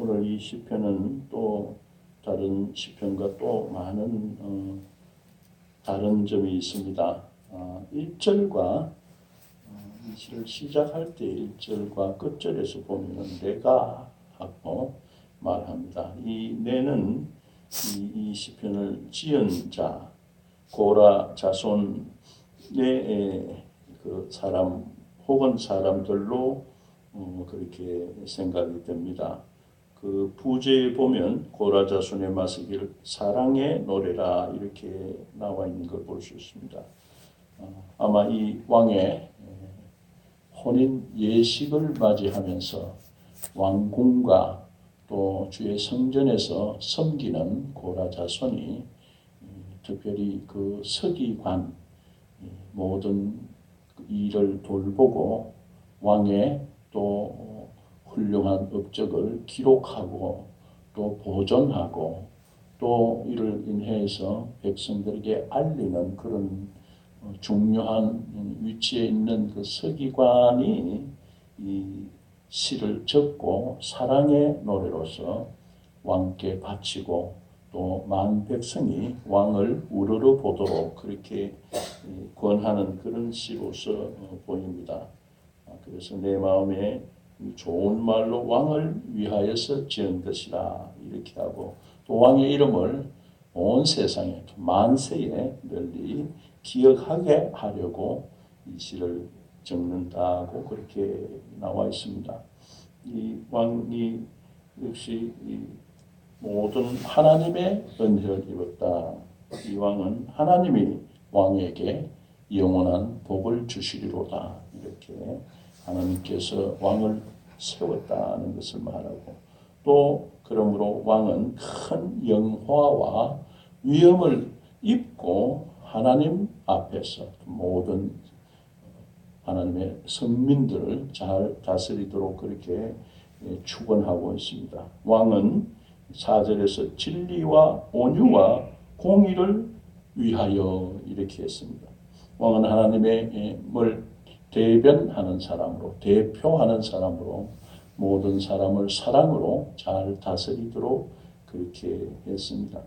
오늘 이 시편은 또 다른 시편과 또 많은 어, 다른 점이 있습니다. 어, 1절과 어, 이 시를 시작할 때 1절과 끝절에서 보면 내가 하고 말합니다. 이 내는 이, 이 시편을 지은 자 고라 자손의 그 사람 혹은 사람들로 어, 그렇게 생각이 됩니다. 그 부제에 보면 고라 자손의 마시기를 사랑의 노래라 이렇게 나와 있는 걸 볼 수 있습니다. 어, 아마 이 왕의 혼인 예식을 맞이하면서 왕궁과 또 주의 성전에서 섬기는 고라 자손이 특별히 그 서기관 모든 일을 돌보고 왕의 또 훌륭한 업적을 기록하고 또 보존하고 또 이를 인해서 백성들에게 알리는 그런 중요한 위치에 있는 그 서기관이 이 시를 적고 사랑의 노래로서 왕께 바치고 또 만 백성이 왕을 우러러 보도록 그렇게 권하는 그런 시로서 어, 보입니다. 아, 그래서 내 마음에 좋은 말로 왕을 위하여서 지은 것이라 이렇게 하고 또 왕의 이름을 온 세상에 만세에 널리 기억하게 하려고 이 시를 적는다고 그렇게 나와 있습니다. 이 왕이 역시 이 모든 하나님의 은혜를 입었다. 이 왕은 하나님이 왕에게 영원한 복을 주시리로다. 이렇게 하나님께서 왕을 세웠다는 것을 말하고 또 그러므로 왕은 큰 영화와 위엄을 입고 하나님 앞에서 모든 하나님의 성민들을 잘 다스리도록 그렇게 축원하고 있습니다. 왕은 4절에서 진리와 온유와 공의를 위하여 이렇게 했습니다. 왕은 하나님의 뭘 대변하는 사람으로 대표하는 사람으로 모든 사람을 사랑으로 잘 다스리도록 그렇게 했습니다.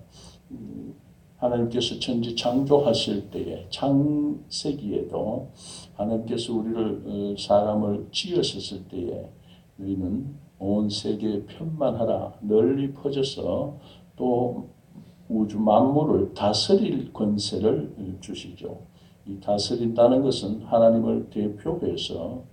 하나님께서 천지 창조하실 때에 창세기에도 하나님께서 우리를 어, 사람을 지으셨을 때에 우리는 온 세계에 편만하라 널리 퍼져서 또 우주 만물을 다스릴 권세를 주시죠. 이 다스린다는 것은 하나님을 대표해서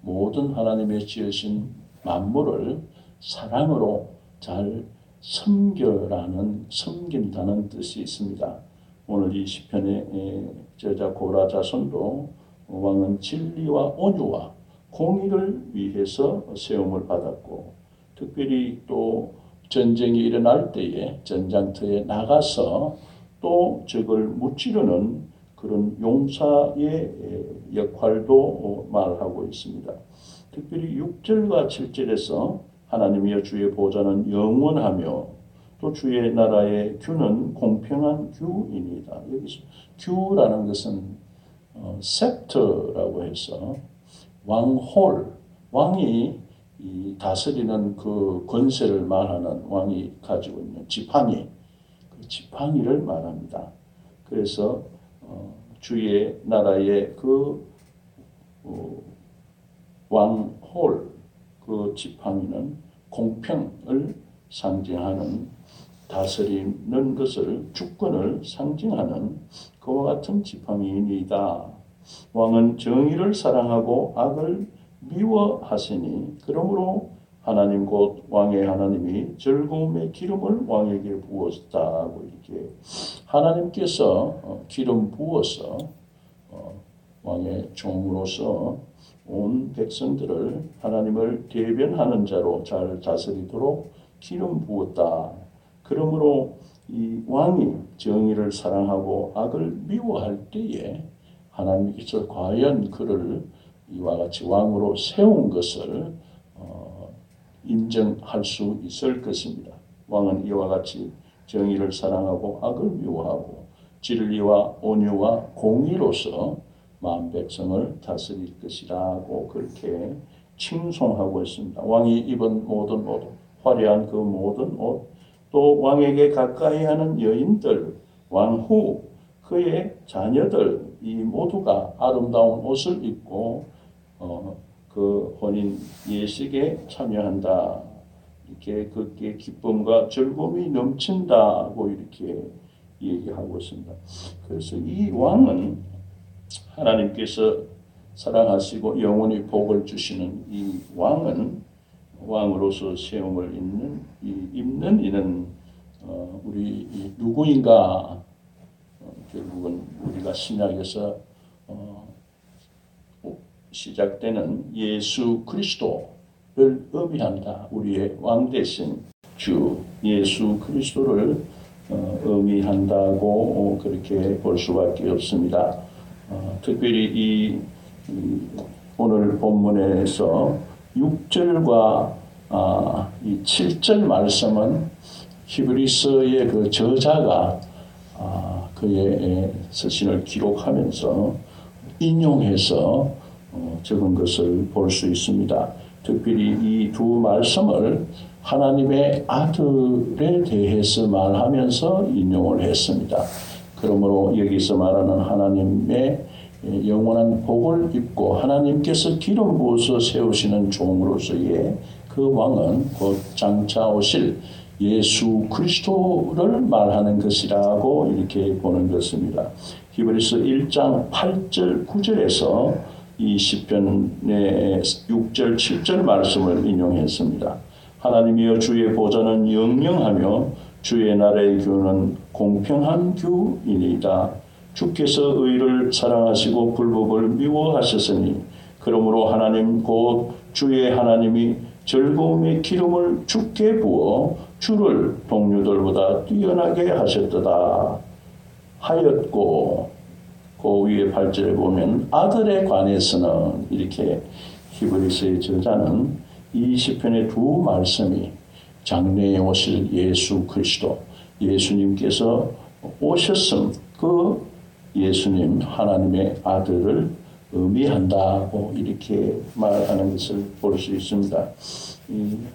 모든 하나님의 지으신 만물을 사랑으로 잘 섬겨라는 섬긴다는 뜻이 있습니다. 오늘 이 시편의 저자 고라 자손도 왕은 진리와 온유와 공의를 위해서 세움을 받았고 특별히 또 전쟁이 일어날 때에 전장터에 나가서 또 적을 무찌르는 그런 용사의 역할도 말하고 있습니다. 특별히 6절과 7절에서 하나님이여 주의 보좌는 영원하며 또 주의 나라의 규는 공평한 규입니다. 여기서 규라는 것은 어, 셉터라고 해서 왕홀, 왕이 다스리는 그 권세를 말하는 왕이 가지고 있는 지팡이, 그 지팡이를 말합니다. 그래서 어, 주의 나라의 그 어, 왕홀, 그 지팡이는 공평을 상징하는 다스리는 것을 주권을 상징하는 그와 같은 지팡이입니다. 왕은 정의를 사랑하고 악을 미워하시니 그러므로 하나님 곧 왕의 하나님이 즐거움의 기름을 왕에게 부었다고 이렇게 하나님께서 어, 기름 부어서 어, 왕의 종으로서 온 백성들을 하나님을 대변하는 자로 잘 다스리도록 기름 부었다. 그러므로 이 왕이 정의를 사랑하고 악을 미워할 때에 하나님께서 과연 그를 이와 같이 왕으로 세운 것을 어, 인정할 수 있을 것입니다. 왕은 이와 같이 정의를 사랑하고 악을 미워하고 진리와 온유와 공의로서 만 백성을 다스릴 것이라고 그렇게 칭송하고 있습니다. 왕이 입은 모든 옷 화려한 그 모든 옷, 또 왕에게 가까이 하는 여인들, 왕후, 그의 자녀들, 이 모두가 아름다운 옷을 입고, 어, 그 혼인 예식에 참여한다. 이렇게 그게 기쁨과 즐거움이 넘친다고 이렇게 얘기하고 있습니다. 그래서 이 왕은 하나님께서 사랑하시고 영원히 복을 주시는 이 왕은 왕으로서 세움을 입는 이, 입는 이는 어, 우리 누구인가 어, 결국은 우리가 신약에서 어, 시작되는 예수 그리스도를 의미한다. 우리의 왕 대신 주 예수 그리스도를 어, 의미한다고 그렇게 볼 수밖에 없습니다. 어, 특별히 이, 이 오늘 본문에서 6절과 아, 이 7절 말씀은 히브리서의 그 저자가 아, 그의 서신을 기록하면서 인용해서 어, 적은 것을 볼 수 있습니다. 특별히 이 두 말씀을 하나님의 아들에 대해서 말하면서 인용을 했습니다. 그러므로 여기서 말하는 하나님의 영원한 복을 입고 하나님께서 기름 부어서 세우시는 종으로서의 그 왕은 곧 장차 오실 예수 그리스도를 말하는 것이라고 이렇게 보는 것입니다. 히브리서 1장 8절 9절에서 이 시편의 6절 7절 말씀을 인용했습니다. 하나님이여 주의 보좌는 영영하며 주의 나라의 규는 공평한 규이니이다. 주께서 의를 사랑하시고 불법을 미워하셨으니 그러므로 하나님 곧 주의 하나님이 즐거움의 기름을 주께 부어 주를 동료들보다 뛰어나게 하셨도다 하였고 그 위에 8절에 보면 아들에 관해서는 이렇게 히브리서의 저자는 이 시편의 두 말씀이 장래에 오실 예수 그리스도 예수님께서 오셨음 그 예수님 하나님의 아들을 의미한다고 이렇게 말하는 것을 볼 수 있습니다.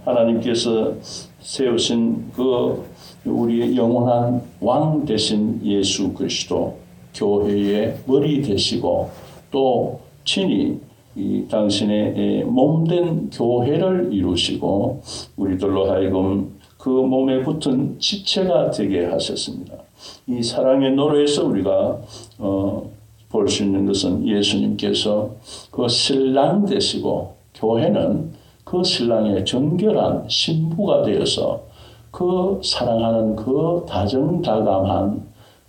하나님께서 세우신 그 우리의 영원한 왕 되신 예수 그리스도 교회의 머리 되시고 또 친히 이 당신의 몸된 교회를 이루시고 우리들로 하여금 그 몸에 붙은 지체가 되게 하셨습니다. 이 사랑의 노래에서 우리가 어, 볼 수 있는 것은 예수님께서 그 신랑 되시고 교회는 그 신랑의 정결한 신부가 되어서 그 사랑하는 그 다정다감한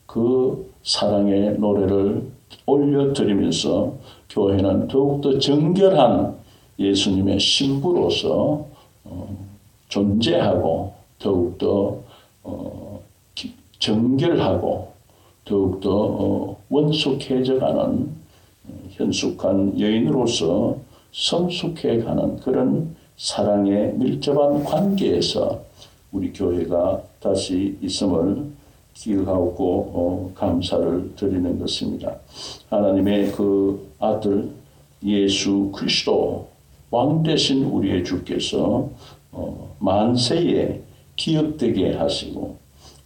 그 사랑의 노래를 올려드리면서 교회는 더욱더 정결한 예수님의 신부로서 어, 존재하고 더욱더 어, 정결하고 더욱더 어, 원숙해져가는 현숙한 여인으로서 성숙해가는 그런 사랑의 밀접한 관계에서 우리 교회가 다시 있음을 기억하고 어, 감사를 드리는 것입니다. 하나님의 그 아들 예수 그리스도 왕 되신 우리의 주께서 어, 만세에 기억되게 하시고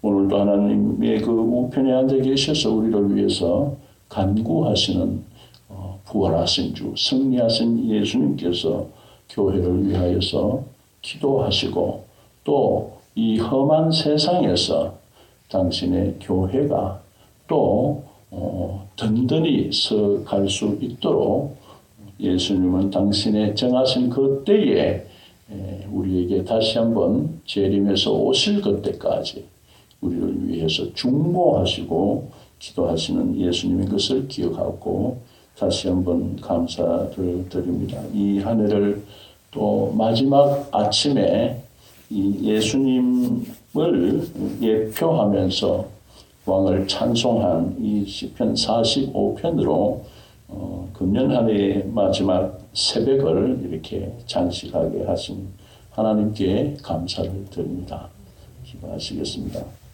오늘도 하나님의 그 우편에 앉아 계셔서 우리를 위해서 간구하시는 어, 부활하신 주 승리하신 예수님께서 교회를 위하여서 기도하시고 또 이 험한 세상에서 당신의 교회가 또 어, 든든히 서갈 수 있도록 예수님은 당신의 정하신 그 때에 우리에게 다시 한번 재림해서 오실 그때까지 우리를 위해서 중보하시고 기도하시는 예수님의 것을 기억하고 다시 한번 감사를 드립니다. 이 한 해를 또 마지막 아침에 이 예수님 을 예표하면서 왕을 찬송한 이 시편 45편으로 어, 금년 한 해의 마지막 새벽을 이렇게 장식하게 하신 하나님께 감사를 드립니다. 기도하시겠습니다.